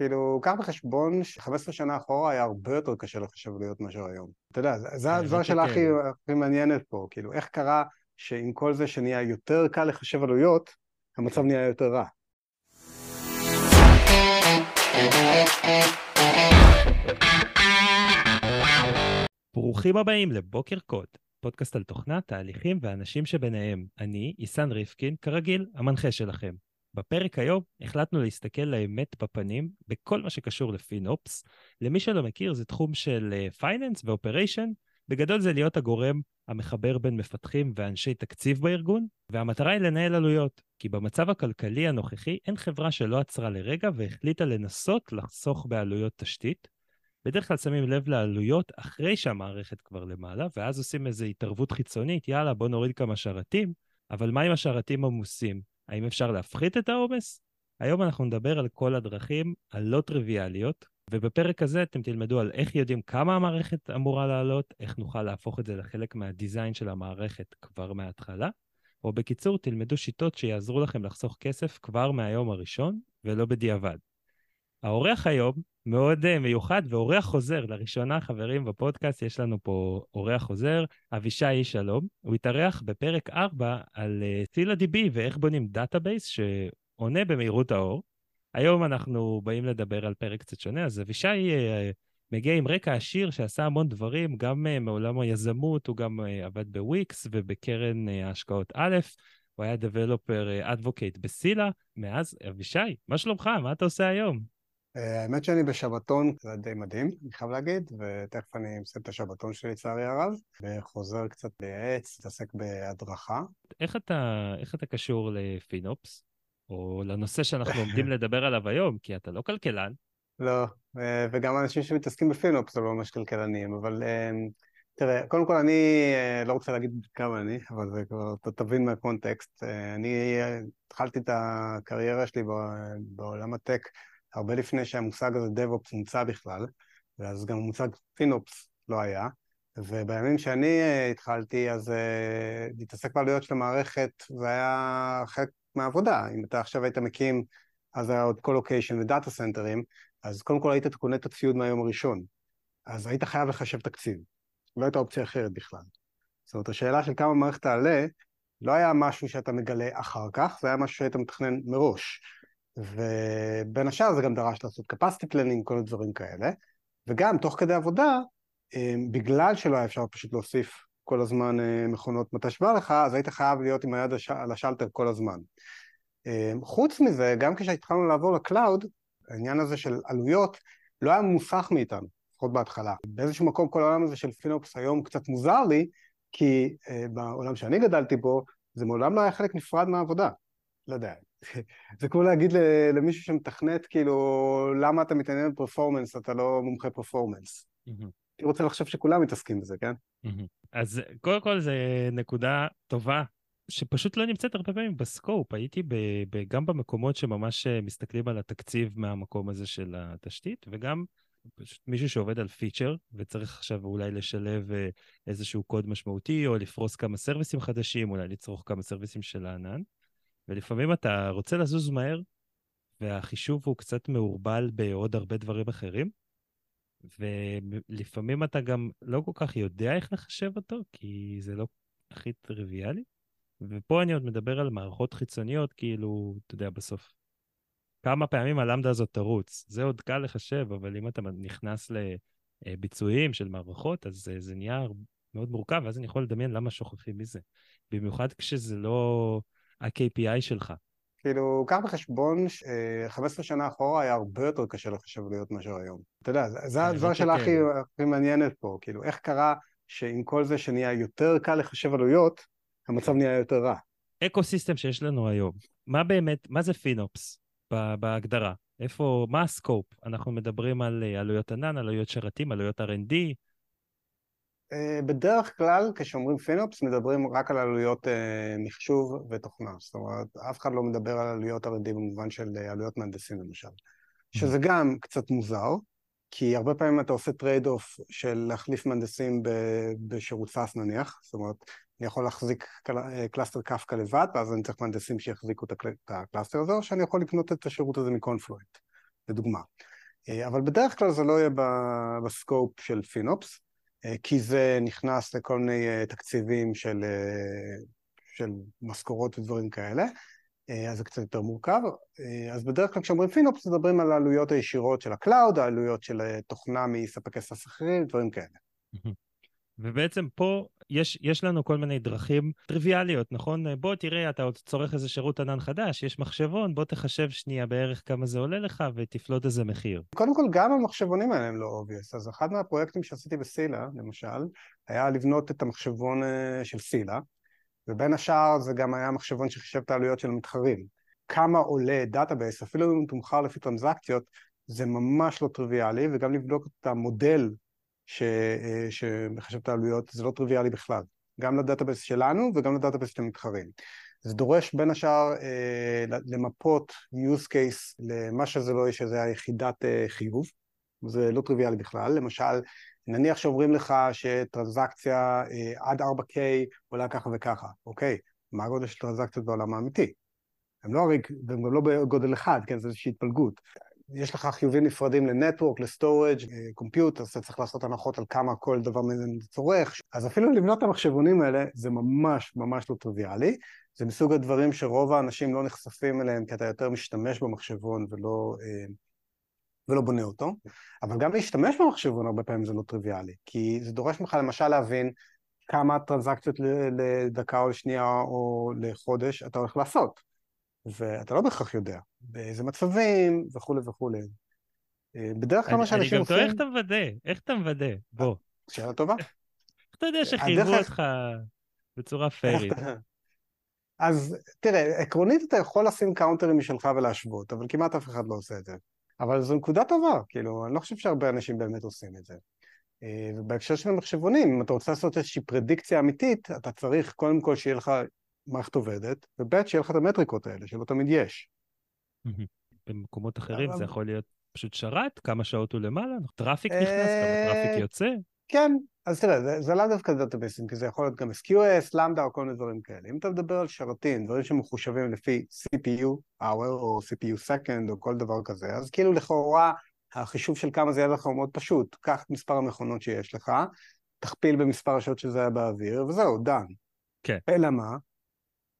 כאילו, קח בחשבון ש-15 שנה אחורה היה הרבה יותר קשה לחשב עלויות מאשר היום. אתה יודע, זו השאלה הכי, הכי מעניינת פה, כאילו, איך קרה שעם כל זה שנהיה יותר קל לחשב עלויות, המצב נהיה יותר רע. ברוכים הבאים לבוקר קוד, פודקאסט על תוכנה, תהליכים ואנשים שביניהם. אני, איסן ריפקין, כרגיל, המנחה שלכם. בפרק היום החלטנו להסתכל לאמת בפנים בכל מה שקשור ל FinOps. למי שלא מכיר, זה תחום של finance ו operation. בגדול זה להיות הגורם המחבר בין מפתחים ואנשי תקציב בארגון, והמטרה היא לנהל עלויות, כי במצב הכלכלי הנוכחי אין חברה שלא עצרה לרגע והחליטה לנסות לחסוך בעלויות תשתית. בדרך כלל שמים לב לעלויות אחרי שהמערכת כבר למעלה, ואז עושים איזו התערבות חיצונית, יאללה, בוא נוריד כמה שרתים, אבל מה עם השרתים עמוסים? האם אפשר להפחית את העומס? היום אנחנו נדבר על כל הדרכים הלא טריוויאליות, ובפרק הזה אתם תלמדו על איך יודעים כמה המערכת אמורה לעלות, איך נוכל להפוך את זה לחלק מהדיזיין של המערכת כבר מההתחלה, או בקיצור, תלמדו שיטות שיעזרו לכם לחסוך כסף כבר מהיום הראשון, ולא בדיעבד. האורח היום מאוד uh, מיוחד ואורח חוזר. לראשונה, חברים, בפודקאסט יש לנו פה אורח חוזר, אבישי שלום. הוא התארח בפרק 4 על Scylla uh, DB ואיך בונים database שעונה במהירות האור. היום אנחנו באים לדבר על פרק קצת שונה, אז אבישי uh, מגיע עם רקע עשיר שעשה המון דברים, גם uh, מעולם היזמות, הוא גם uh, עבד בוויקס ובקרן uh, ההשקעות א', הוא היה developer advocate ב Scylla. מאז, אבישי, מה שלומך? מה אתה עושה היום? אה, האמת שאני בשבתון, זה די מדהים, אני חייב להגיד, ותכף אני מסיים את השבתון שלי לצערי הרב, וחוזר קצת לייעץ, מתעסק בהדרכה. איך אתה, איך אתה קשור לפינופס, או לנושא שאנחנו עומדים לדבר עליו היום, כי אתה לא כלכלן? לא, אה, וגם אנשים שמתעסקים בפינופס זה לא ממש כלכלנים, אבל אה, תראה, קודם כל אני לא רוצה להגיד כמה אני, אבל זה כבר, אתה תבין מהקונטקסט. אני התחלתי את הקריירה שלי בעולם הטק הרבה לפני שהמושג הזה DevOps נמצא בכלל, ואז גם המושג FinOps לא היה, ובימים שאני uh, התחלתי, אז uh, להתעסק בעלויות של המערכת זה היה חלק מהעבודה. אם אתה עכשיו היית מקים, אז היה עוד colocation ו data centerים, אז קודם כל היית קונה את הציוד מהיום הראשון. אז היית חייב לחשב תקציב. לא הייתה אופציה אחרת בכלל. זאת אומרת, השאלה של כמה מערכת תעלה, לא היה משהו שאתה מגלה אחר כך, זה היה משהו שהיית מתכנן מראש. ובין השאר זה גם דרש לעשות capacity planning, כל הדברים כאלה, וגם תוך כדי עבודה, אה, בגלל שלא היה אפשר פשוט להוסיף כל הזמן אה, מכונות מתי שבא לך, אז היית חייב להיות עם היד על השלטר כל הזמן. אה, חוץ מזה, גם כשהתחלנו לעבור ל cloud, העניין הזה של עלויות לא היה נחסך מאיתנו, לפחות בהתחלה. באיזשהו מקום כל העולם הזה של FinOps היום קצת מוזר לי, כי בעולם שאני גדלתי בו, זה מעולם לא היה חלק נפרד מהעבודה. לא יודע, זה כמו להגיד למישהו שמתכנת, כאילו, למה אתה מתעניין בפרפורמנס, אתה לא מומחה פרפורמנס. אני רוצה לחשוב שכולם מתעסקים בזה, כן? אז קודם כל זה נקודה טובה, שפשוט לא נמצאת הרבה פעמים בסקופ. הייתי ב, ב, גם במקומות שממש אה, מסתכלים על התקציב מהמקום הזה של התשתית, וגם פשוט מישהו שעובד על פיצ'ר, וצריך עכשיו אולי לשלב אה, איזשהו קוד משמעותי, או לפרוס כמה סרוויסים חדשים, אולי לצרוך כמה סרוויסים של הענן. ולפעמים אתה רוצה לזוז מהר, והחישוב הוא קצת מעורבל בעוד הרבה דברים אחרים, ולפעמים אתה גם לא כל כך יודע איך לחשב אותו, כי זה לא הכי טריוויאלי. ופה אני עוד מדבר על מערכות חיצוניות, כאילו, אתה יודע, בסוף. כמה פעמים הלמדה הזאת תרוץ. זה עוד קל לחשב, אבל אם אתה נכנס לביצועים של מערכות, אז זה, זה נהיה מאוד מורכב, ואז אני יכול לדמיין למה שוכחים מזה. במיוחד כשזה לא... ה-KPI שלך? כאילו, קח בחשבון, 15 שנה אחורה היה הרבה יותר קשה לחשב עלויות מאשר היום. אתה יודע, זו השאלה הכי, הכי מעניינת פה, כאילו, איך קרה שעם כל זה שנהיה יותר קל לחשב עלויות, המצב נהיה יותר רע. אקו סיסטם שיש לנו היום, מה באמת, מה זה פינופס בהגדרה? איפה, מה ה scope? אנחנו מדברים על אה, עלויות ענן, עלויות שרתים, עלויות R&D, בדרך כלל כשאומרים FinOps מדברים רק על עלויות אה, מחשוב ותוכנה, זאת אומרת אף אחד לא מדבר על עלויות R&D במובן של אה, עלויות מהנדסים למשל, שזה גם קצת מוזר, כי הרבה פעמים אתה עושה trade off של להחליף מהנדסים בשירות SaaS נניח, זאת אומרת אני יכול להחזיק cluster Kafka לבד ואז אני צריך מהנדסים שיחזיקו את ה cluster הזה, או שאני יכול לקנות את השירות הזה מ Confluent, לדוגמה. אבל בדרך כלל זה לא יהיה ב scope של FinOps, כי זה נכנס לכל מיני תקציבים של, של משכורות ודברים כאלה. אז זה קצת יותר מורכב. אז בדרך כלל כשאומרים FinOps מדברים על העלויות הישירות של ה cloud, העלויות של תוכנה מספקי SaaS אחרים, דברים כאלה. ובעצם פה יש, יש לנו כל מיני דרכים טריוויאליות, נכון? בוא תראה, אתה עוד צורך איזה שירות ענן חדש, יש מחשבון, בוא תחשב שנייה בערך כמה זה עולה לך ותפלוט איזה מחיר. קודם כל, גם המחשבונים האלה הם לא obvious. אז אחד מהפרויקטים שעשיתי ב Scylla, למשל, היה לבנות את המחשבון אה, של Scylla, ובין השאר זה גם היה מחשבון שחישב את העלויות של המתחרים. כמה עולה database, אפילו אם הוא תומחר לפי טרנזקציות, זה ממש לא טריוויאלי, וגם לבדוק את המודל ש, אה, שמחשב את העלויות, זה לא טריוויאלי בכלל. גם ל database שלנו וגם ל database של המתחרים. זה דורש בין השאר אה, למפות use case למה שזה לא יהיה, שזה היחידת אה, חיוב, זה לא טריוויאלי בכלל. למשל, נניח שאומרים לך שטרנזקציה אה, עד 4K עולה ככה וככה, אוקיי, מה הגודל של טרנזקציות בעולם האמיתי? הם לא הרי, הם גם לא בגודל אחד, כן, זה איזושהי התפלגות. יש לך חיובים נפרדים לנטוורק, לסטורג', קומפיוט, אז אתה צריך לעשות הנחות על כמה כל דבר מזה צורך. אז אפילו לבנות את המחשבונים האלה זה ממש ממש לא טריוויאלי. זה מסוג הדברים שרוב האנשים לא נחשפים אליהם כי אתה יותר משתמש במחשבון ולא, אה, ולא בונה אותו. אבל גם להשתמש במחשבון הרבה פעמים זה לא טריוויאלי, כי זה דורש ממך למשל להבין כמה טרנזקציות לדקה או לשנייה או לחודש אתה הולך לעשות. ואתה לא בהכרח יודע באיזה מצבים וכולי וכולי. אה, בדרך כלל מה שאנשים עושים... אני גם תוהה איך אתה מוודא, איך אתה מוודא, בוא. שאלה טובה. איך אתה יודע שחייבו אותך בצורה פיירית? אז תראה, עקרונית אתה יכול לשים קאונטרים משלך ולהשוות, אבל כמעט אף אחד לא עושה את זה. אבל זו נקודה טובה, כאילו, אני לא חושב שהרבה אנשים באמת עושים את זה. אה, ובהקשר של המחשבונים, אם אתה רוצה לעשות איזושהי פרדיקציה אמיתית, אתה צריך קודם כל שיהיה לך מערכת עובדת, וב' שיהיה לך את המטריקות האלה, שלא תמיד יש. במקומות אחרים זה יכול להיות פשוט שרת, כמה שעות הוא למעלה, traffic נכנס, כמה traffic יוצא. כן, אז תראה, זה, זה לאו דווקא דאטאבייסים, כי זה יכול להיות גם SQS, Lambda או כל מיני דברים כאלה. אם אתה מדבר על שרתים, דברים שמחושבים לפי CPU hour או CPU second או כל דבר כזה, אז כאילו לכאורה החישוב של כמה זה יהיה לך הוא מאוד פשוט. קח את מספר המכונות שיש לך, תכפיל במספר השעות שזה היה באוויר, וזהו, done. כן. אלא מה?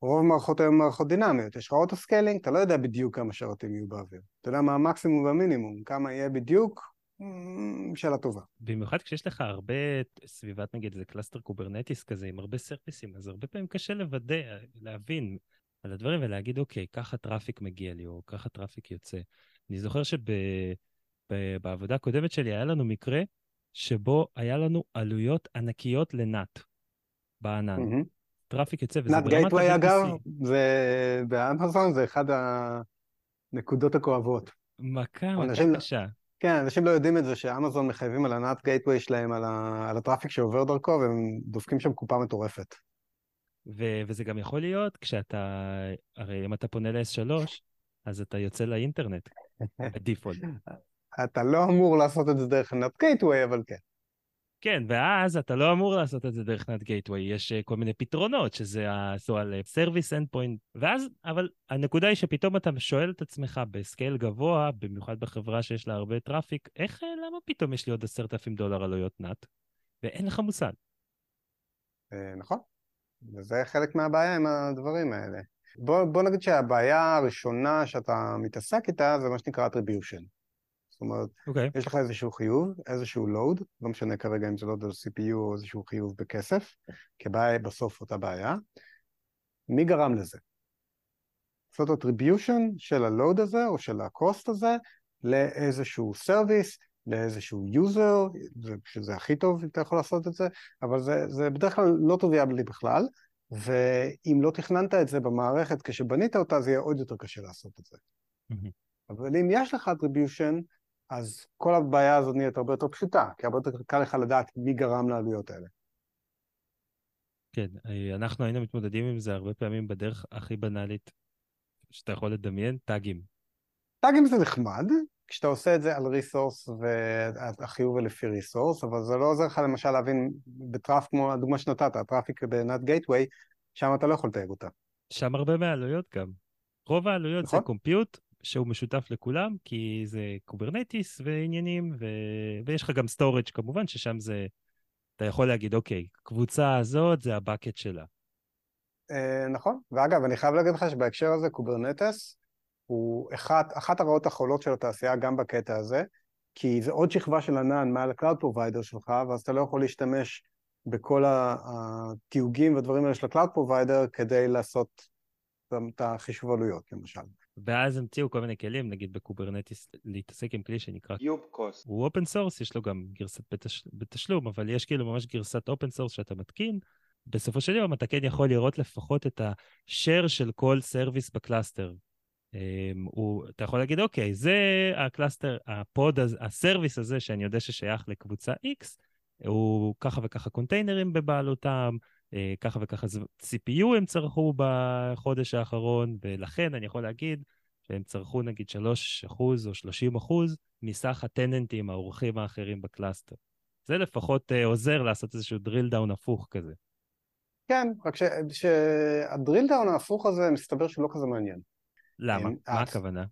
רוב המערכות היום מערכות דינמיות, יש לך auto-scaling, אתה לא יודע בדיוק כמה שרתים יהיו באוויר. אתה יודע מה המקסימום והמינימום, כמה יהיה בדיוק, אמ, שאלה טובה. במיוחד כשיש לך הרבה סביבת, נגיד, זה cluster Kubernetes כזה, עם הרבה סרוויסים, אז הרבה פעמים קשה לוודא, להבין על הדברים ולהגיד, אוקיי, ככה traffic מגיע לי, או ככה traffic יוצא. אני זוכר שבעבודה הקודמת שלי היה לנו מקרה שבו היה לנו עלויות ענקיות ל NAT בענן. Mm-hmm. traffic יוצא, וזה ברמת. NAT אגב, זה באמזון זה אחד הנקודות הכואבות. מכה, מכה לא- קשה. כן, אנשים לא יודעים את זה שאמזון מחייבים על ה NAT gateway שלהם, על, ה... על ה traffic שעובר דרכו, והם דופקים שם קופה מטורפת. ו- וזה גם יכול להיות כשאתה, הרי אם אתה פונה ל-S3, אז אתה יוצא לאינטרנט, ב default. אתה לא אמור לעשות את זה דרך ה NAT gateway, אבל כן. כן, ואז אתה לא אמור לעשות את זה דרך NAT gateway, יש uh, כל מיני פתרונות, שזה זו על service endpoint, ואז, אבל הנקודה היא שפתאום אתה שואל את עצמך ב scale גבוה, במיוחד בחברה שיש לה הרבה traffic, איך, אה, למה פתאום יש לי עוד עשרת אלפים דולר עלויות NAT? ואין לך מושג. אה, נכון, וזה חלק מהבעיה עם הדברים האלה. בוא, בוא נגיד שהבעיה הראשונה שאתה מתעסק איתה זה מה שנקרא attribution. זאת אומרת, okay. אוקיי. יש לך איזשהו חיוב, איזשהו load, לא משנה כרגע אם זה load על CPU או איזשהו חיוב בכסף, כבעיה בסוף אותה בעיה. מי גרם לזה? לעשות attribution של ה load הזה או של ה cost הזה לאיזשהו service, לאיזשהו user, שזה הכי טוב אם אתה יכול לעשות את זה, אבל זה, זה בדרך כלל לא טריוויאלי בכלל, ואם לא תכננת את זה במערכת כשבנית אותה, זה יהיה עוד יותר קשה לעשות את זה. Mm-hmm. אבל אם יש לך attribution, אז כל הבעיה הזאת נהיית הרבה יותר פשוטה, כי הרבה יותר קל לך לדעת מי גרם לעלויות האלה. כן, אנחנו היינו מתמודדים עם זה הרבה פעמים בדרך הכי בנאלית שאתה יכול לדמיין, טאגים. טאגים זה נחמד, כשאתה עושה את זה על resource והחיוב לפי resource, אבל זה לא עוזר לך למשל להבין ב traff כמו הדוגמה שנתת, ה traffic ב NAT gateway, שם אתה לא יכול לתייג אותה. שם הרבה מהעלויות גם. רוב העלויות נכון? זה compute שהוא משותף לכולם, כי זה Kubernetes ועניינים, ו... ויש לך גם storage כמובן, ששם זה, אתה יכול להגיד, אוקיי, קבוצה הזאת זה ה bucket שלה. אה, נכון, ואגב, אני חייב להגיד לך שבהקשר הזה Kubernetes הוא אחת, אחת הרעות החולות של התעשייה גם בקטע הזה, כי זה עוד שכבה של ענן מעל ה-Cloud Provider שלך, ואז אתה לא יכול להשתמש בכל התיוגים והדברים האלה של ה-Cloud Provider כדי לעשות את החישוב עלויות, למשל. ואז המציאו כל מיני כלים, נגיד ב Kubernetes, להתעסק עם כלי שנקרא... Kubecost. הוא open source, יש לו גם גרסת בתש... בתשלום, אבל יש כאילו ממש גרסת open source שאתה מתקין. בסופו של יום אתה כן יכול לראות לפחות את ה-share של כל service ב cluster. Um, הוא, אתה יכול להגיד, אוקיי, זה ה cluster, ה pod, ה service הזה שאני יודע ששייך לקבוצה X, הוא ככה וככה קונטיינרים בבעלותם, ככה וככה CPU הם צרכו בחודש האחרון, ולכן אני יכול להגיד שהם צרכו נגיד 3% או 30% מסך הטננטים, האורחים האחרים ב cluster. זה לפחות uh, עוזר לעשות איזשהו drill down הפוך כזה. כן, רק שה drill down ההפוך הזה מסתבר שהוא לא כזה מעניין. למה? מה הכוונה?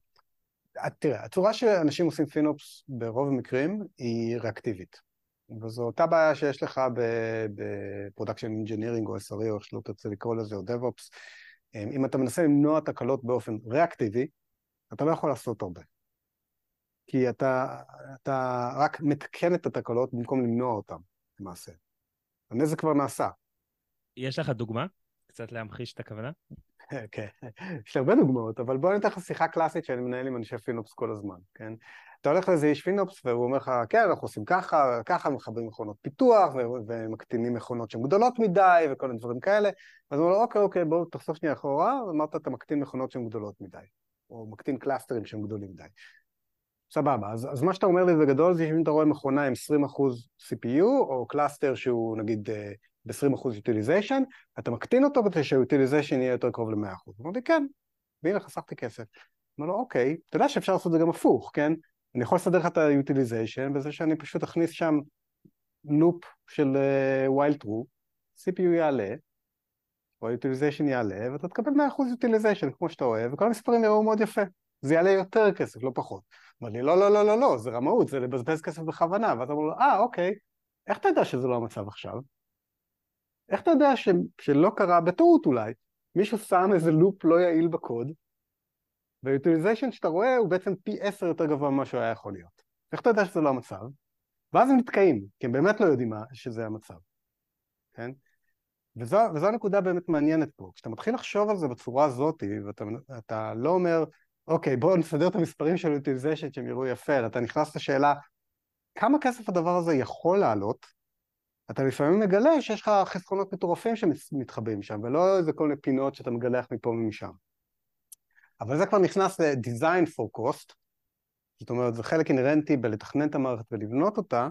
תראה, הצורה שאנשים עושים FinOps ברוב המקרים היא ריאקטיבית. וזו אותה בעיה שיש לך ב production engineering או SRE או איך שלא תרצה לקרוא לזה, או DevOps. אם אתה מנסה למנוע תקלות באופן ריאקטיבי, אתה לא יכול לעשות הרבה. כי אתה, אתה רק מתקן את התקלות במקום למנוע אותן, למעשה. הנזק כבר נעשה. יש לך דוגמה? קצת להמחיש את הכוונה? כן, יש הרבה דוגמאות, אבל בוא ניתן לך שיחה קלאסית שאני מנהל עם אנשי פינופס כל הזמן, כן? אתה הולך לאיזה איש פינופס והוא אומר לך, כן, אנחנו עושים ככה, ככה, מחברים מכונות פיתוח ומקטינים מכונות שהן גדולות מדי וכל מיני דברים כאלה. אז הוא אומר לו, אוקיי, אוקיי, בואו תחשוף שנייה אחורה, אמרת, אתה מקטין מכונות שהן גדולות מדי, או מקטין clusters ים שהם גדולים מדי. סבבה, אז, אז מה שאתה אומר לי בגדול זה שאם אתה רואה מכונה עם 20% CPU, או cluster שהוא נגיד אה, ב-20% utilization, אתה מקטין אותו כדי שה-utilization יהיה יותר קרוב ל-100%. הוא אומר לי, כן, והנה חסכתי כסף. אומר לו, אוקיי, אתה יודע שאפשר לעשות את זה גם הפוך, כן? אני יכול לסדר לך את ה-utilization בזה שאני פשוט אכניס שם loop של uh, while true, CPU יעלה, או ה-utilization יעלה, ואתה תקבל 100% utilization כמו שאתה אוהב, וכל המספרים יראו מאוד יפה. זה יעלה יותר כסף, לא פחות. אמר לי, לא, לא, לא, לא, לא, זה רמאות, זה לבזבז כסף בכוונה. ואז אמרו לו, אה, אוקיי, איך אתה יודע שזה לא המצב עכשיו? איך אתה יודע ש... שלא קרה, בטעות אולי, מישהו שם איזה לופ לא יעיל בקוד, והיוטיליזיישן שאתה רואה הוא בעצם פי עשר יותר גבוה ממה שהוא היה יכול להיות. איך אתה יודע שזה לא המצב? ואז הם נתקעים, כי הם באמת לא יודעים מה, שזה המצב, כן? וזו, וזו הנקודה באמת מעניינת פה. כשאתה מתחיל לחשוב על זה בצורה הזאת, ואתה לא אומר, אוקיי, בואו נסדר את המספרים של utilization שהם יראו יפה, אתה נכנס לשאלה, כמה כסף הדבר הזה יכול לעלות, אתה לפעמים מגלה שיש לך חסכונות מטורפים שמתחבאים שם, ולא איזה כל מיני פינות שאתה מגלח מפה ומשם. אבל זה כבר נכנס ל-design for cost, זאת אומרת, זה חלק אינרנטי בלתכנן את המערכת ולבנות אותה,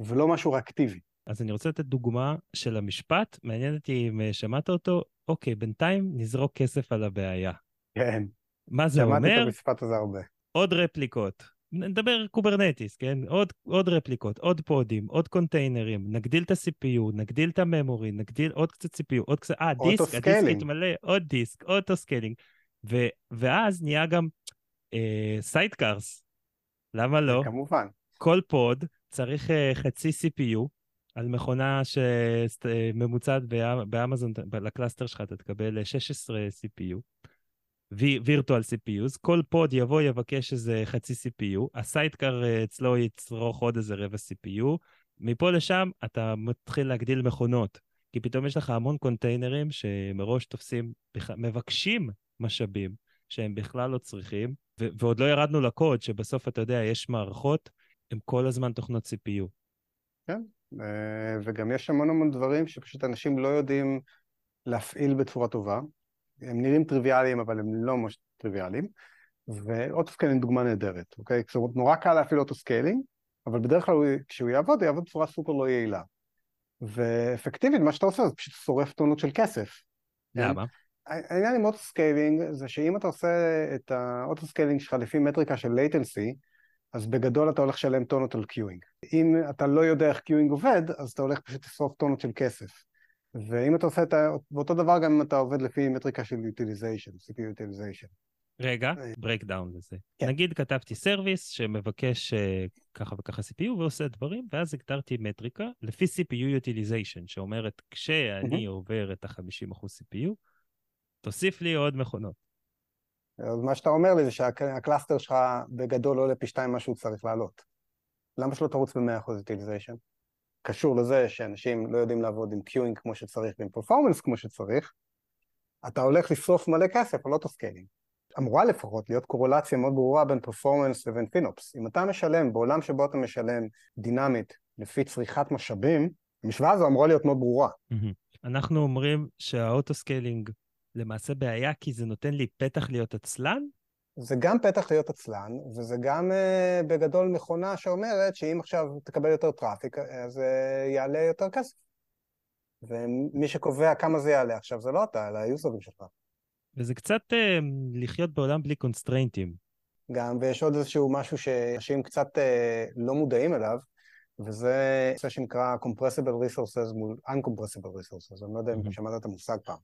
ולא משהו ריאקטיבי. אז אני רוצה לתת דוגמה של המשפט, מעניין אותי אם שמעת אותו, אוקיי, בינתיים נזרוק כסף על הבעיה. כן. מה זה אומר? שמעתי את המשפט הזה הרבה. עוד רפליקות. נדבר Kubernetes, כן? עוד, עוד רפליקות, עוד פודים, עוד קונטיינרים, נגדיל את ה-CPU, נגדיל את ה-memory, נגדיל עוד קצת CPU, עוד קצת, אה, דיסק, הדיסק יתמלא, עוד דיסק, auto-scaling. ו- ואז נהיה גם Sidecars. אה, למה לא? כמובן. כל pod צריך אה, חצי CPU על מכונה שממוצעת באמזון, ל-cluster שלך אתה תקבל 16 CPU. Virtual CPUs, כל pod יבוא יבקש איזה חצי CPU, ה-sidecar אה, אצלו יצרוך עוד איזה רבע CPU, מפה לשם אתה מתחיל להגדיל מכונות, כי פתאום יש לך המון קונטיינרים שמראש תופסים, מבקשים משאבים שהם בכלל לא צריכים, ו- ועוד לא ירדנו לקוד, שבסוף אתה יודע, יש מערכות, הן כל הזמן טוחנות CPU. כן, אה, וגם יש המון המון דברים שפשוט אנשים לא יודעים להפעיל בצורה טובה. הם נראים טריוויאליים, אבל הם לא ממש טריוויאליים. ו-autoscaling דוגמה נהדרת, אוקיי? זאת אומרת, נורא קל להפעיל autoscaling, אבל בדרך כלל כשהוא יעבוד, הוא יעבוד בצורה סופר לא יעילה. ואפקטיבית, מה שאתה עושה זה פשוט שורף טונות של כסף. למה? העניין עם autoscaling זה שאם אתה עושה את ה-autoscaling שלך לפי מטריקה של latency, אז בגדול אתה הולך לשלם טונות על queuing. אם אתה לא יודע איך queuing עובד, אז אתה הולך פשוט לשרוף טונות של כסף. ואם אתה עושה את ה... ואותו דבר גם אם אתה עובד לפי מטריקה של utilization, CPU utilization. רגע, breakdown לזה. כן. נגיד כתבתי service שמבקש uh, ככה וככה CPU ועושה דברים, ואז הגדרתי מטריקה לפי CPU utilization, שאומרת, כשאני mm-hmm. עובר את ה-50% CPU, תוסיף לי עוד מכונות. אז מה שאתה אומר לי זה שה-cluster שלך בגדול עולה פי שתיים מה שהוא צריך לעלות. למה שלא תרוץ ב-100% utilization? קשור לזה שאנשים לא יודעים לעבוד עם queuing כמו שצריך ועם performance כמו שצריך, אתה הולך לשרוף מלא כסף על autoscaling. אמורה לפחות להיות קורולציה מאוד ברורה בין performance לבין FinOps. אם אתה משלם, בעולם שבו אתה משלם דינמית לפי צריכת משאבים, המשוואה הזו אמורה להיות מאוד ברורה. אנחנו אומרים שה-autoscaling למעשה בעיה כי זה נותן לי פתח להיות עצלן? זה גם פתח להיות עצלן, וזה גם uh, בגדול מכונה שאומרת שאם עכשיו תקבל יותר traffic, אז uh, יעלה יותר כסף. ומי שקובע כמה זה יעלה עכשיו זה לא אתה, אלא ה-users ים שלך. וזה קצת uh, לחיות בעולם בלי constraints ים. גם, ויש עוד איזשהו משהו שאנשים קצת uh, לא מודעים אליו, וזה נושא שנקרא Compressible Resources מול Uncompressible Resources, אני לא יודע אם שמעת את המושג פעם.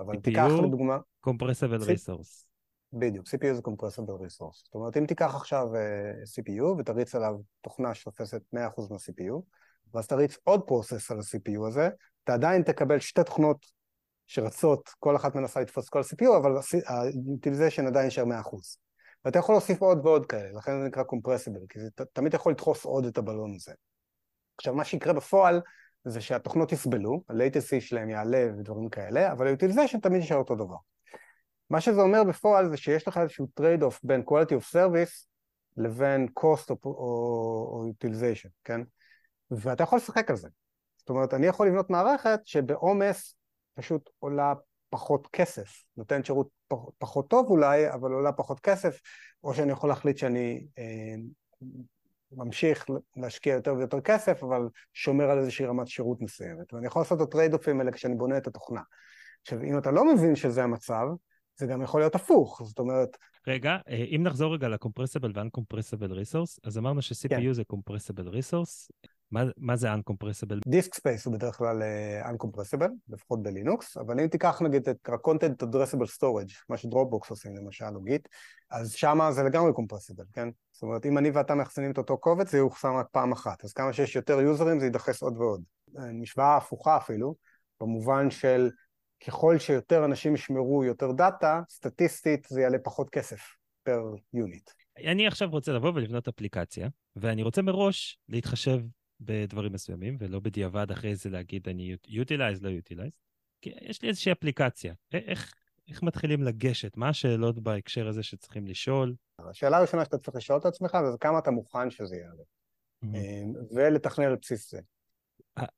אבל CPU, תיקח לדוגמה... Compressible Resource. בדיוק, CPU זה Compressible Resource. זאת אומרת, אם תיקח עכשיו uh, CPU ותריץ עליו תוכנה שתופסת 100% מה-CPU, ואז תריץ עוד process על ה-CPU הזה, אתה עדיין תקבל שתי תוכנות שרצות, כל אחת מנסה לתפוס כל ה-CPU, אבל ה-utilization עדיין יישאר 100%. ואתה יכול להוסיף עוד ועוד כאלה, לכן זה נקרא Compressible, כי זה תמיד יכול לדחוס עוד את הבלון הזה. עכשיו, מה שיקרה בפועל, זה שהתוכנות יסבלו, ה-latency שלהם יעלה ודברים כאלה, אבל ה-utilization תמיד יישאר אותו דבר. מה שזה אומר בפועל זה שיש לך איזשהו trade-off בין quality of service לבין cost או, או, או utilization, כן? ואתה יכול לשחק על זה. זאת אומרת, אני יכול לבנות מערכת שבעומס פשוט עולה פחות כסף, נותנת שירות פחות טוב אולי, אבל עולה פחות כסף, או שאני יכול להחליט שאני אה, ממשיך להשקיע יותר ויותר כסף, אבל שומר על איזושהי רמת שירות מסוימת. ואני יכול לעשות את הטרייד-אופים האלה כשאני בונה את התוכנה. עכשיו, אם אתה לא מבין שזה המצב, זה גם יכול להיות הפוך, זאת אומרת... רגע, אה, אם נחזור רגע ל-compressible ו-uncompressible resource, אז אמרנו ש-CPU כן. זה compressible resource. מה, מה זה uncompressible? Disk space הוא בדרך כלל uh, uncompressible, לפחות בלינוקס, אבל אם תיקח נגיד את ה-content addressable storage, מה ש Dropbox עושים למשל, או Git, אז שמה זה לגמרי compressible, כן? זאת אומרת, אם אני ואתה מאחסנים את אותו קובץ, זה יאוחסן רק פעם אחת, אז כמה שיש יותר יוזרים זה יידחס עוד ועוד. אה, משוואה הפוכה אפילו, במובן של ככל שיותר אנשים ישמרו יותר דאטה, סטטיסטית זה יעלה פחות כסף פר יוניט. אני עכשיו רוצה לבוא ולבנות אפליקציה, ואני רוצה מראש להתחשב בדברים מסוימים, ולא בדיעבד אחרי זה להגיד אני utilize, לא utilize. כי יש לי איזושהי אפליקציה. איך, איך מתחילים לגשת? מה השאלות בהקשר הזה שצריכים לשאול? השאלה הראשונה שאתה צריך לשאול את עצמך זה כמה אתה מוכן שזה יעלה. Mm-hmm. ולתכנן על בסיס זה.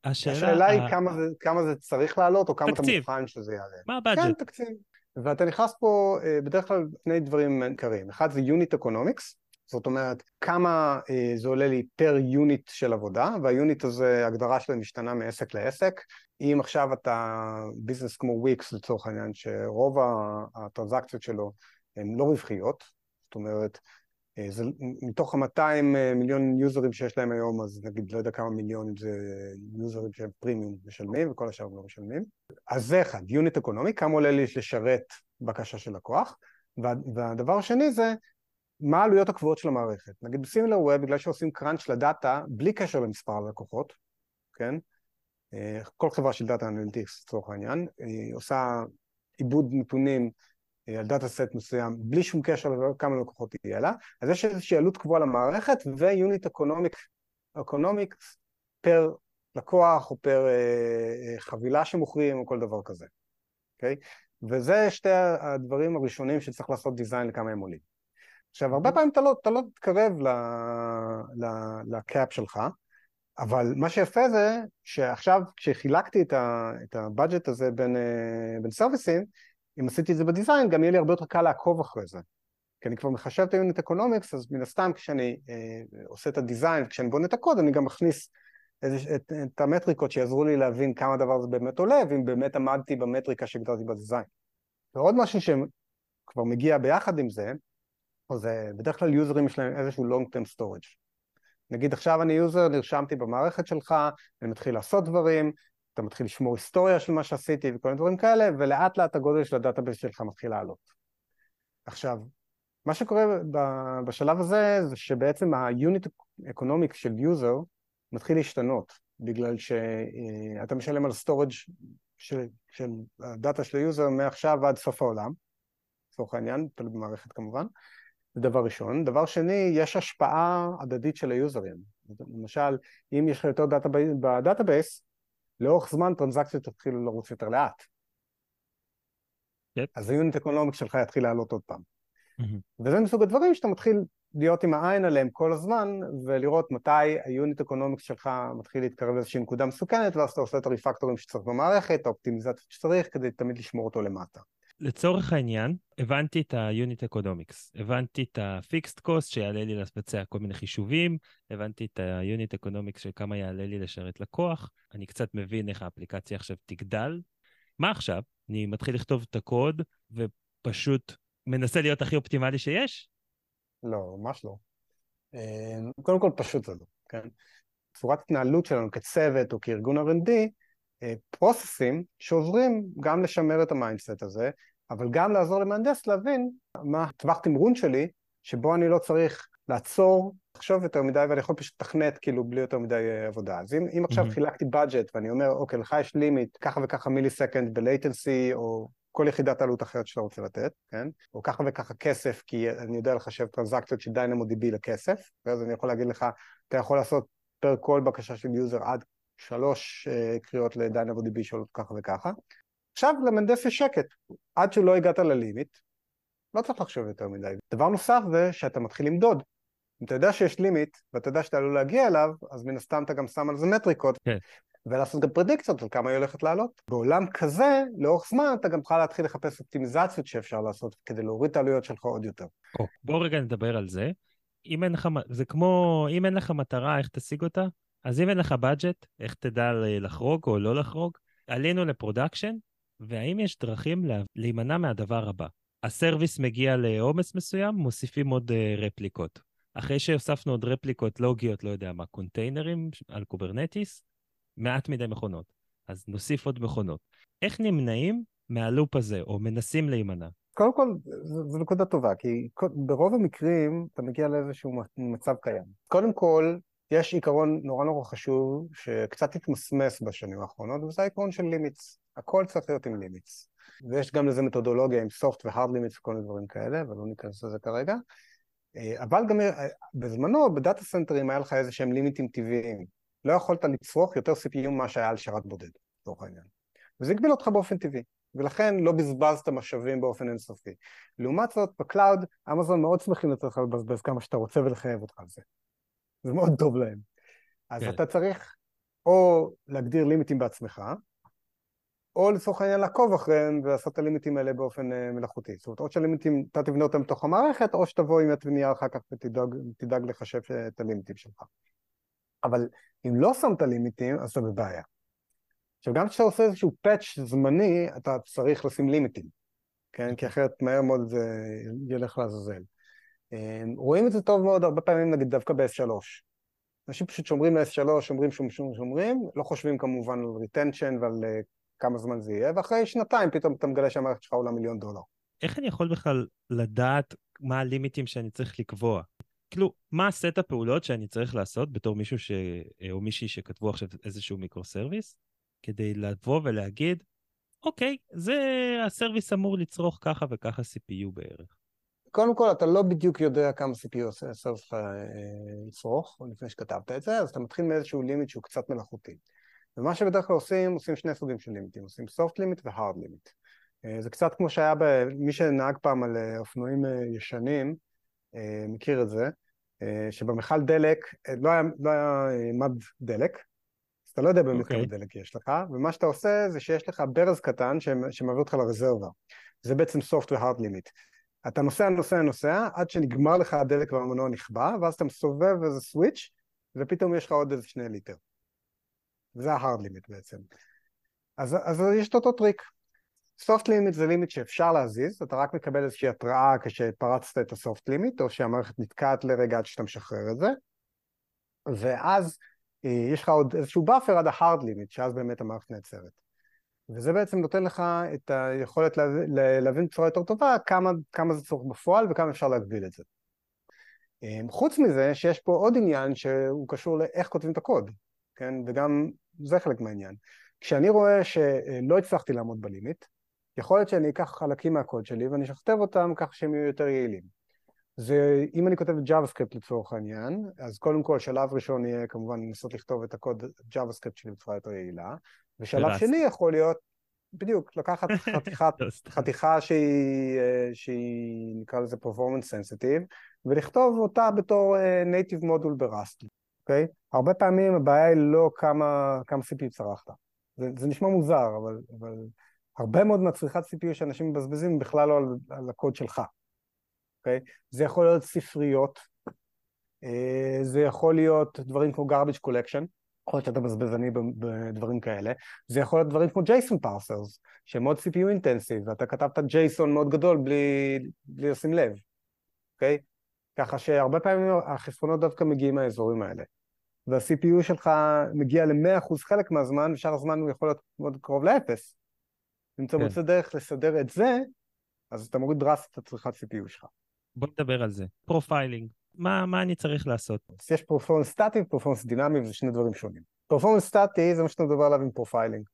השאלה, השאלה היא. כמה, זה, כמה זה צריך לעלות, או כמה תקציב. אתה מוכן שזה יעלה. מה ה-budget? כן, תקציב. ואתה נכנס פה אה, בדרך כלל שני דברים עיקריים. אחד זה Unit Economics, זאת אומרת, כמה אה, זה עולה לי per unit של עבודה, וה-unit הזה, הגדרה שלו משתנה מעסק לעסק. אם עכשיו אתה business כמו וויקס לצורך העניין, שרוב הטרנזקציות שלו הן לא רווחיות, זאת אומרת, אה, זה, מתוך ה-200 אה, מיליון יוזרים שיש להם היום, אז נגיד לא יודע כמה מיליונים זה יוזרים שהם פרימיום משלמים, וכל השאר לא משלמים. אז זה אחד, unit economy, כמה עולה לי לשרת בקשה של לקוח. והדבר השני זה מה העלויות הקבועות של המערכת? נגיד ב-SimilarWeb, בגלל שעושים crunch ל-data, בלי קשר למספר הלקוחות, כן? אה, כל חברה של data analytics לצורך העניין, היא עושה עיבוד נתונים אה, על data set מסוים, בלי שום קשר לכמה לקוחות יהיה לה, אז יש איזושהי עלות קבועה למערכת ו-unit economic, economics per לקוח או per אה, אה, חבילה שמוכרים או כל דבר כזה, אוקיי? וזה שתי הדברים הראשונים שצריך לעשות design לכמה הם עולים. עכשיו, הרבה פעמים אתה לא, אתה לא תתקרב ל-cap שלך, אבל מה שיפה זה שעכשיו כשחילקתי את, ה-budget הזה בין, אה, בין services ים, אם עשיתי את זה ב design, גם יהיה לי הרבה יותר קל לעקוב אחרי זה. כי אני כבר מחשב את economics, אז מן הסתם כשאני אה, עושה את ה design, כשאני בונה את הקוד, אני גם מכניס את, את, את המטריקות שיעזרו לי להבין כמה דבר זה באמת עולה, ואם באמת עמדתי במטריקה שהגדרתי ב design. ועוד משהו שכבר מגיע ביחד עם זה, זה בדרך כלל יוזרים יש להם איזשהו long term storage. נגיד עכשיו אני user, נרשמתי במערכת שלך, אני מתחיל לעשות דברים, אתה מתחיל לשמור היסטוריה של מה שעשיתי וכל מיני דברים כאלה, ולאט לאט הגודל של ה database שלך מתחיל לעלות. עכשיו, מה שקורה בשלב הזה זה שבעצם ה-unit economics של user מתחיל להשתנות, בגלל שאתה משלם על storage של, של הדאטה של ה user מעכשיו עד סוף העולם, לצורך העניין, תלוי במערכת כמובן, זה דבר ראשון. דבר שני, יש השפעה הדדית של היוזרים. למשל, אם יש לך יותר דאטה ב database, לאורך זמן טרנזקציות יתחילו לרוץ יותר לאט. Yep. אז ה unit economics שלך יתחיל לעלות עוד פעם. Mm-hmm. וזה מסוג הדברים שאתה מתחיל להיות עם העין עליהם כל הזמן, ולראות מתי ה unit economics שלך מתחיל להתקרב לאיזושהי נקודה מסוכנת, ואז אתה עושה את הריפקטורים שצריך במערכת, האופטימיזציות שצריך, כדי תמיד לשמור אותו למטה. לצורך העניין, הבנתי את ה-unit economics, הבנתי את ה-fixed cost שיעלה לי לבצע כל מיני חישובים, הבנתי את ה-unit economics של כמה יעלה לי לשרת לקוח, אני קצת מבין איך האפליקציה עכשיו תגדל. מה עכשיו? אני מתחיל לכתוב את הקוד ופשוט מנסה להיות הכי אופטימלי שיש? לא, ממש לא. אה, קודם כל פשוט זה לא, כן? צורת התנהלות שלנו כצוות או כארגון R&D, פרוססים שעוזרים גם לשמר את ה mindset הזה, אבל גם לעזור למהנדס להבין מה הטווח תמרון שלי, שבו אני לא צריך לעצור, לחשוב יותר מדי, ואני יכול פשוט לתכנת כאילו בלי יותר מדי אה, עבודה. אז אם, אם עכשיו mm-hmm. חילקתי budget ואני אומר, אוקיי, לך יש limit, ככה וככה millisecond ב latency, או כל יחידת עלות אחרת שאתה רוצה לתת, כן? או ככה וככה כסף, כי אני יודע לחשב טרנזקציות של DynamoDB לכסף, ואז אני יכול להגיד לך, אתה יכול לעשות פר כל בקשה של user עד שלוש uh, קריאות DB שעולות ככה וככה. עכשיו למנדס יש שקט, עד שלא הגעת ללימיט, לא צריך לחשוב יותר מדי. דבר נוסף זה שאתה מתחיל למדוד. אם אתה יודע שיש לימיט, ואתה יודע שאתה עלול להגיע אליו, אז מן הסתם אתה גם שם על זה מטריקות. כן. ולעשות גם פרדיקציות על כמה היא הולכת לעלות. בעולם כזה, לאורך זמן, אתה גם תוכל להתחיל לחפש אופטימיזציות שאפשר לעשות כדי להוריד את העלויות שלך עוד יותר. בוא רגע נדבר על זה. אם אין לך, זה כמו, אם אין לך מטרה, איך תשיג אותה? אז אם אין לך budget, איך תדע לחרוג או לא לחרוג? עלינו ל production, והאם יש דרכים לה, להימנע מהדבר הבא? ה service מגיע לעומס מסוים, מוסיפים עוד uh, רפליקות. אחרי שהוספנו עוד רפליקות לוגיות, לא יודע מה, קונטיינרים על Kubernetes, מעט מדי מכונות. אז נוסיף עוד מכונות. איך נמנעים מה loop הזה, או מנסים להימנע? קודם כל, זו נקודה טובה, כי ברוב המקרים אתה מגיע לאיזשהו מצב קיים. קודם כל, יש עיקרון נורא נורא חשוב שקצת התמסמס בשנים האחרונות, וזה העיקרון של limits. הכל צריך להיות עם limits. ויש גם לזה מתודולוגיה עם soft ו hard limits וכל מיני דברים כאלה, אבל לא ניכנס לזה כרגע. אה, אבל גם אה, בזמנו, בדאטה סנטרים היה לך איזה שהם לימיטים טבעיים. לא יכולת לצרוך יותר CPU ממה שהיה על שרת בודד, לצורך העניין. וזה הגביל אותך באופן טבעי, ולכן לא בזבזת משאבים באופן אינסופי. לעומת זאת, ב cloud, אמזון מאוד שמחים לתת לך לבזבז כמה שאתה רוצה ולחייב אותך על זה. זה מאוד טוב להם. אז כן. אתה צריך או להגדיר לימיטים בעצמך, או לצורך העניין לעקוב אחריהם ולעשות את הלימיטים האלה באופן uh, מלאכותי. זאת אומרת, או שהלימיטים, אתה תבנה אותם בתוך המערכת, או שתבוא עם ונייר אחר כך ותדאג לחשב את הלימיטים שלך. אבל אם לא שמת לימיטים, אז אתה בבעיה. עכשיו, גם כשאתה עושה איזשהו פאץ' זמני, אתה צריך לשים לימיטים, כן? כי אחרת מהר מאוד זה ילך לעזאזל. אמ, רואים את זה טוב מאוד הרבה פעמים, נגיד, דווקא ב-S3. אנשים פשוט שומרים ל-S3, שומרים, שומרים, שומרים, לא חושבים כמובן על retention ועל uh, כמה זמן זה יהיה, ואחרי שנתיים פתאום אתה מגלה שהמערכת שלך עולה מיליון דולר. איך אני יכול בכלל לדעת מה הלימיטים שאני צריך לקבוע? כאילו, מה הסט הפעולות שאני צריך לעשות בתור מישהו ש... או מישהי שכתבו עכשיו איזשהו micro-service, כדי לבוא ולהגיד, אוקיי, זה, הסרוויס אמור לצרוך ככה וככה CPU בערך. קודם כל, אתה לא בדיוק יודע כמה CPU הסרוויס שלך יצרוך, לפני שכתבת את זה, אז אתה מתחיל מאיזשהו לימיט שהוא קצת מלאכותי. ומה שבדרך כלל עושים, עושים שני סוגים של לימיטים, עושים soft limit ו-hard limit. זה קצת כמו שהיה במי שנהג פעם על אה, אופנועים אה, ישנים, אה, מכיר את זה, שבמכל דלק לא היה, לא היה מד דלק, אז אתה לא יודע באמת okay. כמה אוקיי. דלק יש לך, ומה שאתה עושה זה שיש לך ברז קטן שמעביר אותך לרזרבה. זה בעצם soft ו-hard limit. אתה נוסע, נוסע, נוסע, עד שנגמר לך הדלק והמנוע נכבה, ואז אתה מסובב איזה switch, ופתאום יש לך עוד איזה שני ליטר. זה ה-hard limit בעצם. אז, אז יש את אותו טריק. soft limit זה limit שאפשר להזיז, אתה רק מקבל איזושהי התראה כשפרצת את ה-soft limit, או שהמערכת נתקעת לרגע עד שאתה משחרר את זה, ואז אה, יש לך עוד איזשהו buffer עד ה-hard limit, שאז באמת המערכת נעצרת. וזה בעצם נותן לך את היכולת להבין בצורה יותר טובה כמה, כמה זה צורך בפועל וכמה אפשר להגביל את זה. אמ, חוץ מזה שיש פה עוד עניין שהוא קשור לאיך כותבים את הקוד, כן? וגם זה חלק מהעניין. כשאני רואה שלא הצלחתי לעמוד ב limit, יכול להיות שאני אקח חלקים מהקוד שלי ואני אשכתב אותם כך שהם יהיו יותר יעילים. זה, אם אני כותב JavaScript לצורך העניין, אז קודם כל שלב ראשון יהיה כמובן לנסות לכתוב את הקוד JavaScript שלי בצורה יותר יעילה, ושלב שני יכול להיות, בדיוק, לקחת חתיכת, חתיכה שהיא, אה, שהיא נקרא לזה performance sensitive, ולכתוב אותה בתור uh, native module ברסט, אוקיי? הרבה פעמים הבעיה היא לא כמה, כמה CPU צרכת. זה, זה נשמע מוזר, אבל, אבל הרבה מאוד מהצריכת CPU שאנשים מבזבזים בכלל לא על, על הקוד שלך, אוקיי? זה יכול להיות ספריות, אה, זה יכול להיות דברים כמו garbage collection, יכול להיות שאתה בזבזני בדברים כאלה, זה יכול להיות דברים כמו JSON parsers, שהם מאוד CPU אינטנסיב, ואתה כתבת JSON מאוד גדול בלי, בלי לשים לב, אוקיי? ככה שהרבה פעמים החסכונות דווקא מגיעים מהאזורים האלה. וה-CPU שלך מגיע ל-100% חלק מהזמן, ושאר הזמן הוא יכול להיות מאוד קרוב לאפס. אם אתה כן. מוצא דרך לסדר את זה, אז אתה מוריד דרסטית את הצריכת CPU שלך. בוא נדבר על זה. profiling, מה, מה אני צריך לעשות? אז יש performance סטטי ו performance דינמי, וזה שני דברים שונים. performance סטטי זה מה שאתה מדבר עליו עם profiling.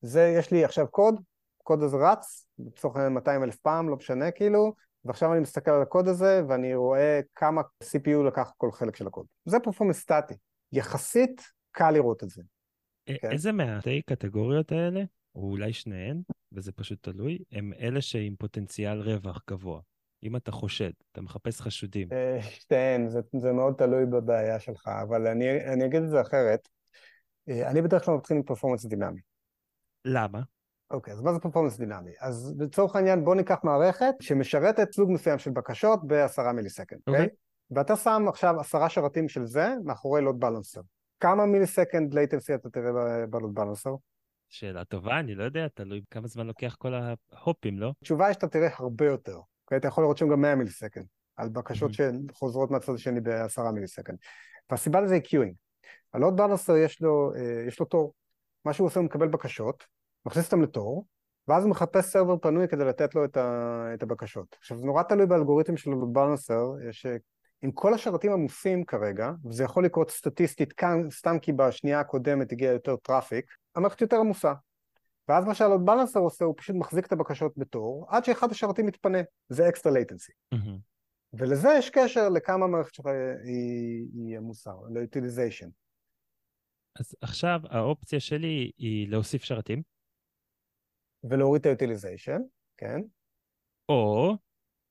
זה, יש לי עכשיו קוד, הקוד הזה רץ, לצורך העניין 200 אלף פעם, לא משנה כאילו, ועכשיו אני מסתכל על הקוד הזה ואני רואה כמה CPU לקח כל חלק של הקוד. זה performance סטטי. יחסית קל לראות את זה. כן? איזה מהשתי קטגוריות האלה, או אולי שניהן, וזה פשוט תלוי, הם אלה שעם פוטנציאל רווח גבוה. אם אתה חושד, אתה מחפש חשודים. אה, שתיהן, זה, זה מאוד תלוי בבעיה שלך, אבל אני, אני אגיד את זה אחרת. אה, אני בדרך כלל מתחיל עם פרפורמנס דינמי. למה? אוקיי, אז מה זה פרפורמנס דינמי? אז לצורך העניין בוא ניקח מערכת שמשרתת סוג מסוים של בקשות בעשרה מיליסקנד, אוקיי? Okay. ואתה שם עכשיו עשרה שרתים של זה מאחורי load balancer. כמה millisecond latency אתה תראה ב load balancer? שאלה טובה, אני לא יודע, תלוי כמה זמן לוקח כל ההופים, לא? התשובה היא שאתה תראה הרבה יותר. אתה יכול לראות שם גם 100 millisecond, על בקשות mm-hmm. שחוזרות מהצד השני בעשרה millisecond. והסיבה לזה היא queuing. ה load balancer יש לו, אה, יש לו תור. מה שהוא עושה הוא מקבל בקשות, מכניס אותם לתור, ואז הוא מחפש server פנוי כדי לתת לו את, ה, את הבקשות. עכשיו זה נורא תלוי באלגוריתם של balancer, שאם כל השרתים עמוסים כרגע, וזה יכול לקרות סטטיסטית כאן, סתם כי בשנייה הקודמת הגיע יותר traffic, המערכת יותר עמוסה. ואז מה שה load balancer עושה, הוא פשוט מחזיק את הבקשות בתור, עד שאחד השרתים מתפנה, זה extra latency. Mm-hmm. ולזה יש קשר לכמה המערכת שלך היא, היא עמוסה, ל-utilization. אז עכשיו האופציה שלי היא להוסיף שרתים. ולהוריד את ה-utilization, כן. או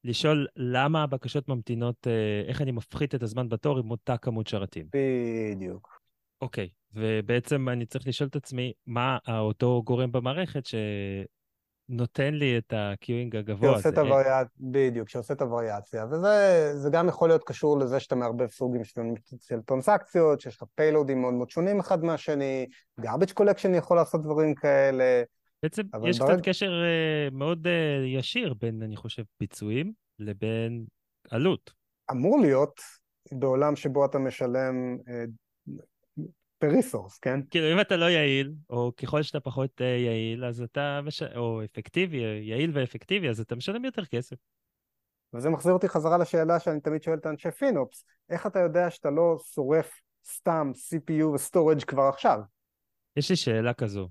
לשאול למה הבקשות ממתינות, אה, איך אני מפחית את הזמן בתור עם אותה כמות שרתים. בדיוק. אוקיי, ובעצם אני צריך לשאול את עצמי, מה אותו גורם במערכת שנותן לי את הקיואינג הגבוה הזה? שעושה את הווריאציה, בדיוק, שעושה את הווריאציה, וזה גם יכול להיות קשור לזה שאתה מערבב סוגים של טרנסקציות, שיש לך פיילודים מאוד מאוד שונים אחד מהשני, garbage collection יכול לעשות דברים כאלה. בעצם יש ברג... קצת קשר uh, מאוד uh, ישיר בין, אני חושב, פיצויים לבין עלות. אמור להיות בעולם שבו אתה משלם per uh, resource, כן? כאילו, אם אתה לא יעיל, או ככל שאתה פחות uh, יעיל, אז אתה, מש... או אפקטיבי, יעיל ואפקטיבי, אז אתה משלם יותר כסף. וזה מחזיר אותי חזרה לשאלה שאני תמיד שואל את אנשי FinOps, איך אתה יודע שאתה לא שורף סתם CPU ו storage כבר עכשיו? יש לי שאלה כזו.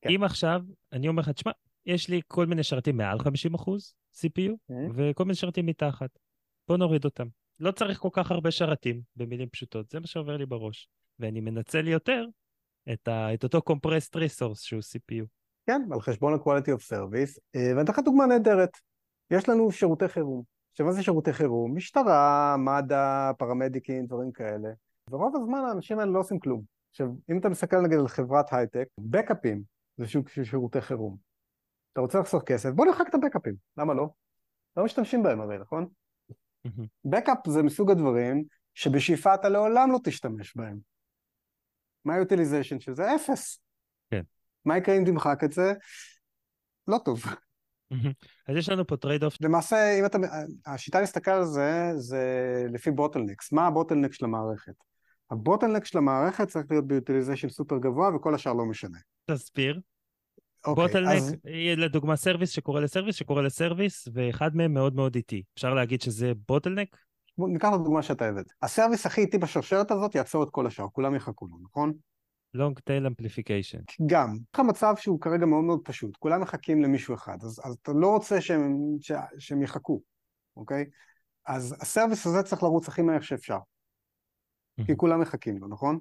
כן. אם עכשיו, אני אומר לך, תשמע, יש לי כל מיני שרתים מעל 50 אחוז CPU, mm-hmm. וכל מיני שרתים מתחת. בוא נוריד אותם. לא צריך כל כך הרבה שרתים, במילים פשוטות, זה מה שעובר לי בראש. ואני מנצל יותר את, ה, את אותו compressed resource שהוא CPU. כן, על חשבון ה-quality of service, אה, ואני אתן לך דוגמה נהדרת. יש לנו שירותי חירום. עכשיו, מה זה שירותי חירום? משטרה, מד"א, פרמדיקים, דברים כאלה. ורוב הזמן האנשים האלה לא עושים כלום. עכשיו, אם אתה מסתכל נגיד על חברת הייטק, בקאפים זה סוג של שירותי חירום. אתה רוצה לחסוך כסף, בוא נרחק את הבקאפים, למה לא? לא משתמשים בהם הרי, נכון? backup זה מסוג הדברים שבשאיפה אתה לעולם לא תשתמש בהם. מה ה-utilization של זה? אפס. כן. מה יקרה אם תמחק את זה? לא טוב. אז יש לנו פה trade-off. למעשה, אם אתה, השיטה להסתכל על זה, זה לפי bottlenecks. מה ה bottleneck של המערכת? ה bottleneck של המערכת צריך להיות ב utilization סופר גבוה וכל השאר לא משנה. תסביר. אוקיי, bottleneck, אז יהיה לדוגמה service שקורא ל service שקורא ל service, ואחד מהם מאוד מאוד איטי. אפשר להגיד שזה bottleneck? ניקח את הדוגמה שאתה הבאת. ה service הכי איטי בשרשרת הזאת יעצור את כל השאר, כולם יחכו לו, נכון? Long tail amplification. גם. יש לך מצב שהוא כרגע מאוד מאוד פשוט, כולם מחכים למישהו אחד, אז, אז אתה לא רוצה שהם, ש, שהם יחכו, אוקיי? אז ה service הזה צריך לרוץ הכי מהר שאפשר, כי כולם מחכים לו, נכון?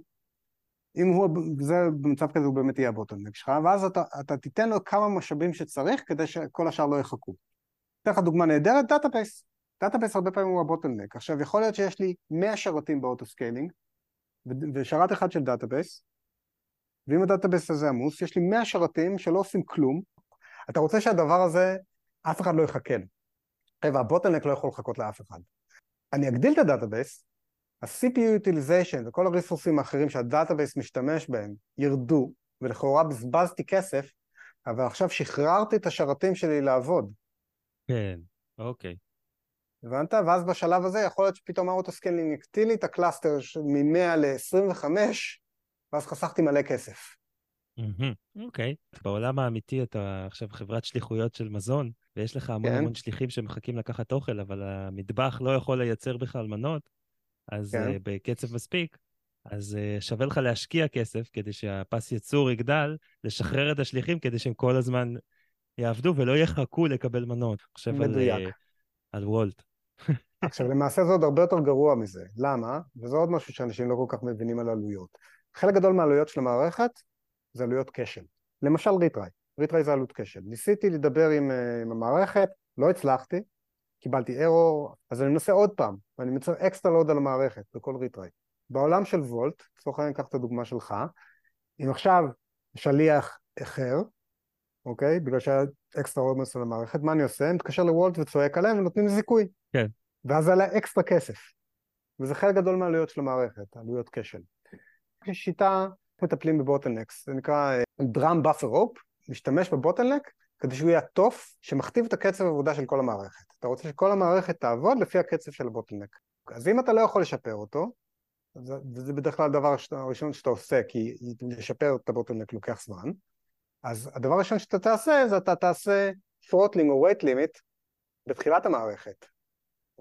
אם הוא, זה במצב כזה הוא באמת יהיה ה bottleneck שלך, ואז אתה, אתה תיתן לו כמה משאבים שצריך כדי שכל השאר לא יחכו. אתן לך דוגמה נהדרת, database. database הרבה פעמים הוא ה bottleneck. עכשיו, יכול להיות שיש לי 100 שרתים ב autoscaling, ושרת אחד של database, ואם ה database הזה עמוס, יש לי 100 שרתים שלא עושים כלום. אתה רוצה שהדבר הזה, אף אחד לא יחכה לו. חבר'ה, ה bottleneck לא יכול לחכות לאף אחד. אני אגדיל את ה database, ה-CPU utilization וכל הריסורסים האחרים שה database משתמש בהם ירדו, ולכאורה בזבזתי כסף, אבל עכשיו שחררתי את השרתים שלי לעבוד. כן, אוקיי. הבנת? ואז בשלב הזה יכול להיות שפתאום האוטוסקיילינג יקטין לי את ה cluster מ-100 ל-25, ואז חסכתי מלא כסף. אוקיי. בעולם האמיתי אתה עכשיו חברת שליחויות של מזון, ויש לך המון כן. המון שליחים שמחכים לקחת אוכל, אבל המטבח לא יכול לייצר בכלל מנות, אז כן. אה, בקצב מספיק, אז אה, שווה לך להשקיע כסף כדי שהפס ייצור יגדל, לשחרר את השליחים כדי שהם כל הזמן יעבדו ולא יחכו לקבל מנות. על, מדויק. אה, על וולט. עכשיו למעשה זה עוד הרבה יותר גרוע מזה, למה? וזה עוד משהו שאנשים לא כל כך מבינים על עלויות. חלק גדול מהעלויות של המערכת זה עלויות כשל. למשל retry, retry זה עלות כשל. ניסיתי לדבר עם, אה, עם המערכת, לא הצלחתי, קיבלתי ארור, אז אני מנסה עוד פעם, ואני מייצר extra load על המערכת בכל retry. בעולם של Wolt, לצורך העניין קח את הדוגמה שלך, אם עכשיו שליח אחר, אוקיי? בגלל שהיה אקסטרה עומס על המערכת, מה אני עושה? אני מתקשר ל Wolt וצועק עליהם ונותנים זיכוי. כן. ואז עלה אקסטרה כסף. וזה חלק גדול מהעלויות של המערכת, עלויות כשל. יש שיטה, מטפלים ב bottlenecks, זה נקרא drum buffer rope, משתמש ב bottleneck כדי שהוא יהיה התוף שמכתיב את הקצב העבודה של כל המערכת. אתה רוצה שכל המערכת תעבוד לפי הקצב של ה bottleneck. אז אם אתה לא יכול לשפר אותו, זה, וזה בדרך כלל הדבר הראשון שאתה עושה, כי לשפר את ה bottleneck לוקח זמן, אז הדבר הראשון שאתה תעשה זה אתה תעשה throttling או rate limit בתחילת המערכת,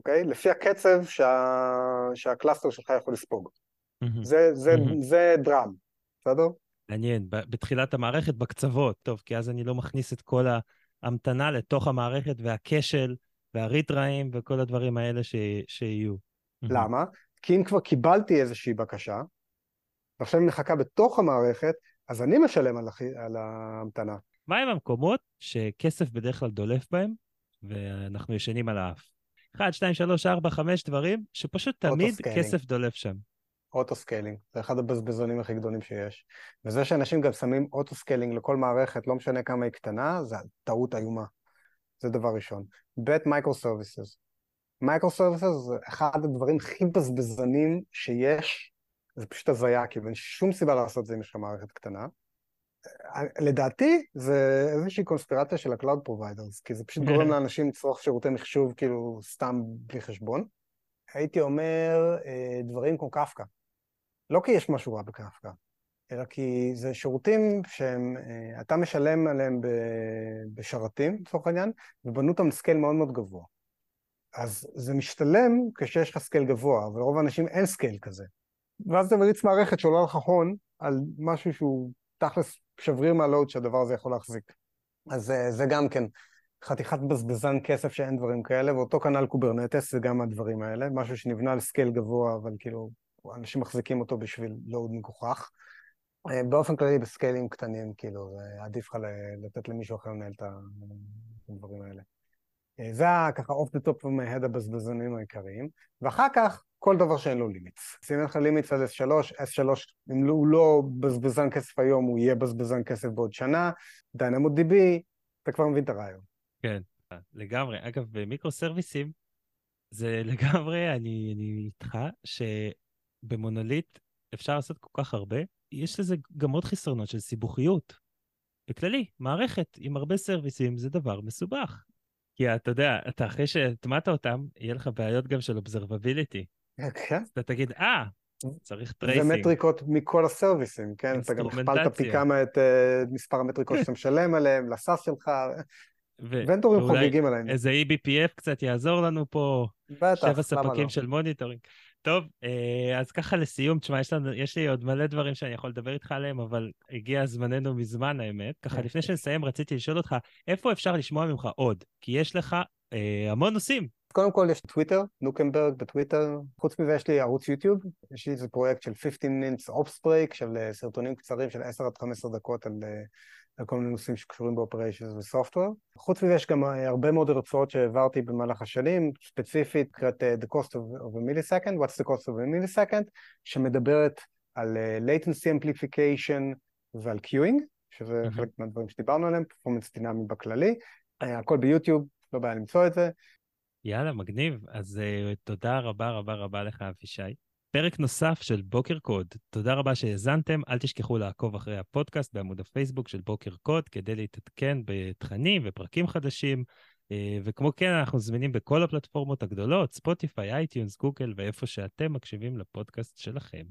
אוקיי? לפי הקצב שה... שה cluster שלך יכול לספוג. זה, זה, מהמם. זה drum, בסדר? מעניין, בתחילת המערכת, בקצוות, טוב, כי אז אני לא מכניס את כל ההמתנה לתוך המערכת והכשל והריטראים וכל הדברים האלה ש... שיהיו. למה? כי אם כבר קיבלתי איזושהי בקשה, ועכשיו היא מחכה בתוך המערכת, אז אני משלם על, הח... על ההמתנה. מהם המקומות שכסף בדרך כלל דולף בהם, ואנחנו ישנים על האף? 1, 2, 3, 4, 5 דברים שפשוט תמיד. כסף דולף שם. autoscaling, זה אחד הבזבזונים הכי גדולים שיש. וזה שאנשים גם שמים autoscaling לכל מערכת, לא משנה כמה היא קטנה, זה טעות איומה. זה דבר ראשון. ב' microservices. microservices זה אחד הדברים הכי בזבזנים שיש, זה פשוט הזיה, כאילו אין שום סיבה לעשות את זה אם יש לך מערכת קטנה. אה, לדעתי זה איזושהי קונספירציה של ה-Cloud Providers, כי זה פשוט גורם לאנשים לצרוך שירותי מחשוב כאילו סתם בלי חשבון. הייתי אומר אה, דברים כמו קפקא. לא כי יש משהו רע בקפקא, אלא כי זה שירותים שאתה משלם עליהם בשרתים, לצורך העניין, ובנו אותם ל scale מאוד מאוד גבוה. אז זה משתלם כשיש לך scale גבוה, אבל לרוב האנשים אין scale כזה. ואז אתה מריץ מערכת שעולה לך הון על משהו שהוא תכלס שבריר מה load שהדבר הזה יכול להחזיק. אז זה, זה גם כן חתיכת בזבזן כסף שאין דברים כאלה, ואותו כנ"ל Kubernetes זה גם הדברים האלה, משהו שנבנה על scale גבוה, אבל כאילו אנשים מחזיקים אותו בשביל load מגוחך. אה, באופן כללי בסקיילים קטנים, כאילו, עדיף לך לתת למישהו אחר לנהל את הדברים האלה. אה, זה ככה off the top מהד הבזבזנים העיקריים, ואחר כך כל דבר שאין לו לימיץ. אז אם אין לך לימיץ על S3, S3, אם הוא לא בזבזן כסף היום, הוא יהיה בזבזן כסף בעוד שנה, DynamoDB, אתה כבר מבין את הרעיון. כן, לגמרי. אגב, במיקרו סרוויסים, זה לגמרי, אני, אני איתך, שבמונוליט אפשר לעשות כל כך הרבה. יש לזה גם עוד חסרונות של סיבוכיות. בכללי, מערכת עם הרבה סרוויסים זה דבר מסובך. כי אתה יודע, אתה אחרי שהטמעת אותם, יהיה לך בעיות גם של observability. כן, אתה תגיד, אה, צריך tracing. ומטריקות מכל הסרוויסים, כן? אתה גם הכפלת פי כמה את uh, מספר המטריקות שאתה משלם עליהם, ל SaaS שלך, ו- ונדורים חוגגים עליהם. איזה eBPF קצת יעזור לנו פה, בטח, שבע ספקים לא? של מוניטורינג. טוב, אה, אז ככה לסיום, תשמע, יש, לנו, יש לי עוד מלא דברים שאני יכול לדבר איתך עליהם, אבל הגיע זמננו מזמן, האמת. ככה, כן. לפני שנסיים, רציתי לשאול אותך, איפה אפשר לשמוע ממך עוד? כי יש לך אה, המון נושאים. קודם כל יש טוויטר, נוקנברג בטוויטר. חוץ מזה יש לי ערוץ יוטיוב, יש לי איזה פרויקט של 15 minutes ops break, של אה, סרטונים קצרים של 10 עד 15 דקות על אה, על כל מיני נושאים שקשורים באופריישנס וסופטוור. חוץ מזה יש גם אה, הרבה מאוד הרצאות שהעברתי במהלך השנים, ספציפית קראת The Cost of, of a Millisecond, What's the Cost of a Millisecond, שמדברת על latency amplification ועל queuing, שזה mm-hmm. חלק מהדברים שדיברנו עליהם, performance דינמי בכללי. הכל ביוטיוב, לא בעיה למצוא את זה. יאללה, מגניב. אז uh, תודה רבה רבה רבה לך, אבישי. פרק נוסף של בוקר קוד. תודה רבה שהאזנתם, אל תשכחו לעקוב אחרי הפודקאסט בעמוד הפייסבוק של בוקר קוד כדי להתעדכן בתכנים ופרקים חדשים. אה, וכמו כן, אנחנו זמינים בכל הפלטפורמות הגדולות, ספוטיפיי, אייטיונס, גוגל ואיפה שאתם מקשיבים לפודקאסט שלכם.